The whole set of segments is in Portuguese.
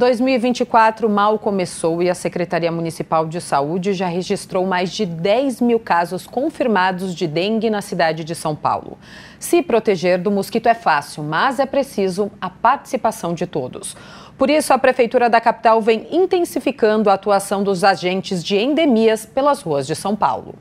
2024 mal começou e a Secretaria Municipal de Saúde já registrou mais de 10 mil casos confirmados de dengue na cidade de São Paulo. Se proteger do mosquito é fácil, mas é preciso a participação de todos. Por isso, a Prefeitura da capital vem intensificando a atuação dos agentes de endemias pelas ruas de São Paulo.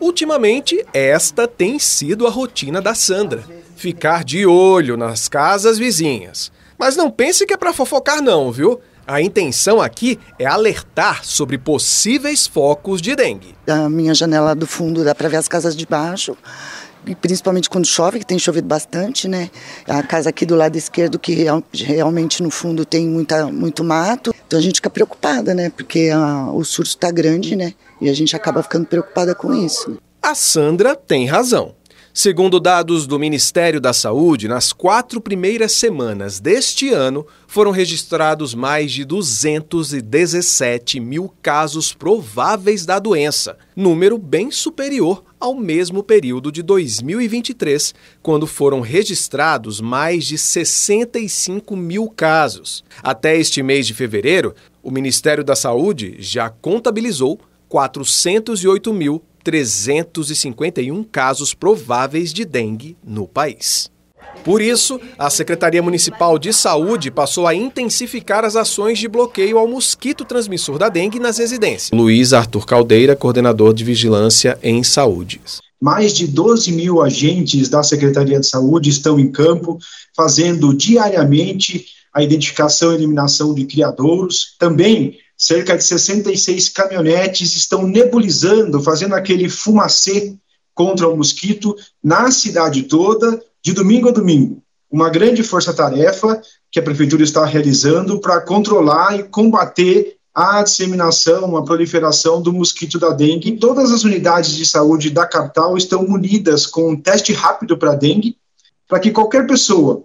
Ultimamente, esta tem sido a rotina da Sandra: ficar de olho nas casas vizinhas. Mas não pense que é para fofocar, não, viu? A intenção aqui é alertar sobre possíveis focos de dengue. Da minha janela do fundo dá para ver as casas de baixo, e principalmente quando chove, que tem chovido bastante, né? A casa aqui do lado esquerdo, que realmente no fundo tem muita, muito mato. Então a gente fica preocupada, né? Porque a, o surto está grande, né? E a gente acaba ficando preocupada com isso. A Sandra tem razão. Segundo dados do Ministério da Saúde, nas quatro primeiras semanas deste ano foram registrados mais de 217 mil casos prováveis da doença, número bem superior ao mesmo período de 2023, quando foram registrados mais de 65 mil casos. Até este mês de fevereiro, o Ministério da Saúde já contabilizou 408 mil 351 casos prováveis de dengue no país. Por isso, a Secretaria Municipal de Saúde passou a intensificar as ações de bloqueio ao mosquito transmissor da dengue nas residências. Luiz Arthur Caldeira, coordenador de Vigilância em Saúde. Mais de 12 mil agentes da Secretaria de Saúde estão em campo, fazendo diariamente a identificação e eliminação de criadouros. Também cerca de 66 caminhonetes estão nebulizando, fazendo aquele fumacê contra o mosquito na cidade toda, de domingo a domingo. Uma grande força-tarefa que a prefeitura está realizando para controlar e combater a disseminação, a proliferação do mosquito da dengue. Todas as unidades de saúde da capital estão munidas com um teste rápido para dengue, para que qualquer pessoa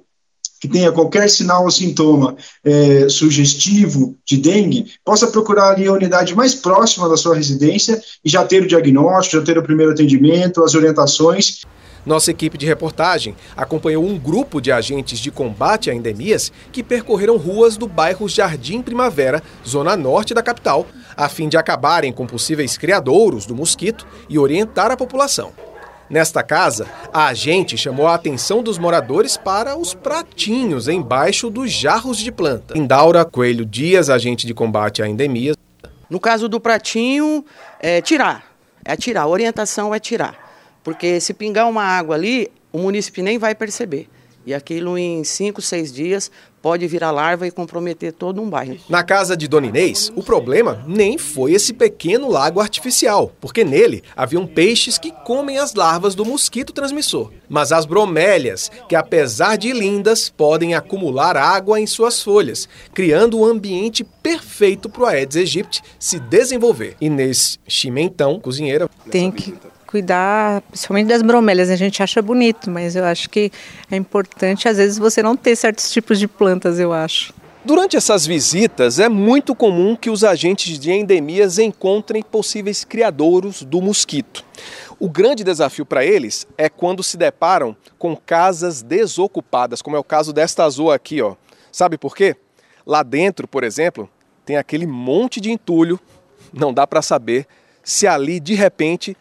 que tenha qualquer sinal ou sintoma é, sugestivo de dengue, possa procurar ali a unidade mais próxima da sua residência e já ter o diagnóstico, já ter o primeiro atendimento, as orientações. Nossa equipe de reportagem acompanhou um grupo de agentes de combate a endemias que percorreram ruas do bairro Jardim Primavera, zona norte da capital, a fim de acabarem com possíveis criadouros do mosquito e orientar a população. Nesta casa, a agente chamou a atenção dos moradores para os pratinhos embaixo dos jarros de planta. Indaura Coelho Dias, agente de combate a endemias. No caso do pratinho, é tirar. É tirar. A orientação é tirar. Porque se pingar uma água ali, o município nem vai perceber. E aquilo em cinco, seis dias pode virar larva e comprometer todo um bairro. Na casa de Dona Inês, o problema nem foi esse pequeno lago artificial, porque nele haviam peixes que comem as larvas do mosquito transmissor, mas as bromélias, que apesar de lindas, podem acumular água em suas folhas, criando um ambiente perfeito para o Aedes aegypti se desenvolver. Inês Chimentão, cozinheira. Tem que cuidar, principalmente das bromélias. A gente acha bonito, mas eu acho que é importante, às vezes, você não ter certos tipos de plantas, eu acho. Durante essas visitas, é muito comum que os agentes de endemias encontrem possíveis criadouros do mosquito. O grande desafio para eles é quando se deparam com casas desocupadas, como é o caso desta azul aqui, ó. Sabe por quê? Lá dentro, por exemplo, tem aquele monte de entulho, não dá para saber se ali de repente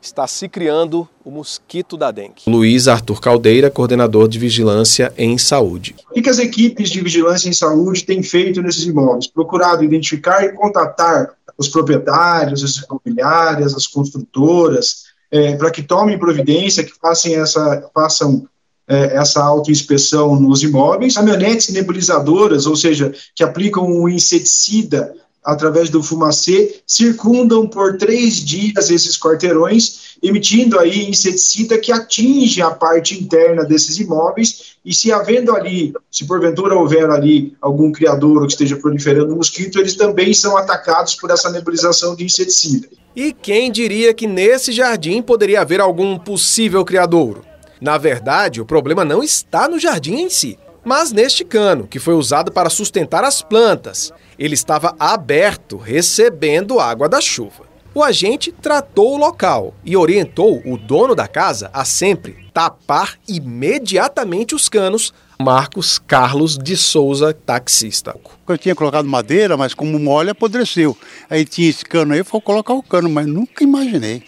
está se criando o mosquito da dengue. Luiz Arthur Caldeira, coordenador de vigilância em saúde. O que as equipes de vigilância em saúde têm feito nesses imóveis? Procurado identificar e contatar os proprietários, as imobiliárias, as construtoras, é, para que tomem providência, que façam essa, façam é, essa autoinspeção nos imóveis. Caminhonetes nebulizadoras, ou seja, que aplicam um inseticida através do fumacê, circundam por três dias esses quarteirões, emitindo aí inseticida que atinge a parte interna desses imóveis, e se havendo ali, se porventura houver ali algum criador que esteja proliferando mosquito, eles também são atacados por essa nebulização de inseticida. E quem diria que nesse jardim poderia haver algum possível criadouro? Na verdade, o problema não está no jardim em si, mas neste cano, que foi usado para sustentar as plantas. Ele estava aberto, recebendo água da chuva. O agente tratou o local e orientou o dono da casa a sempre tapar imediatamente os canos Marcos Carlos de Souza, taxista. Eu tinha colocado madeira, mas como molha, apodreceu. Aí tinha esse cano aí, foi colocar o cano, mas nunca imaginei.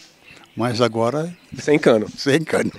Mas agora. Sem cano. Sem cano.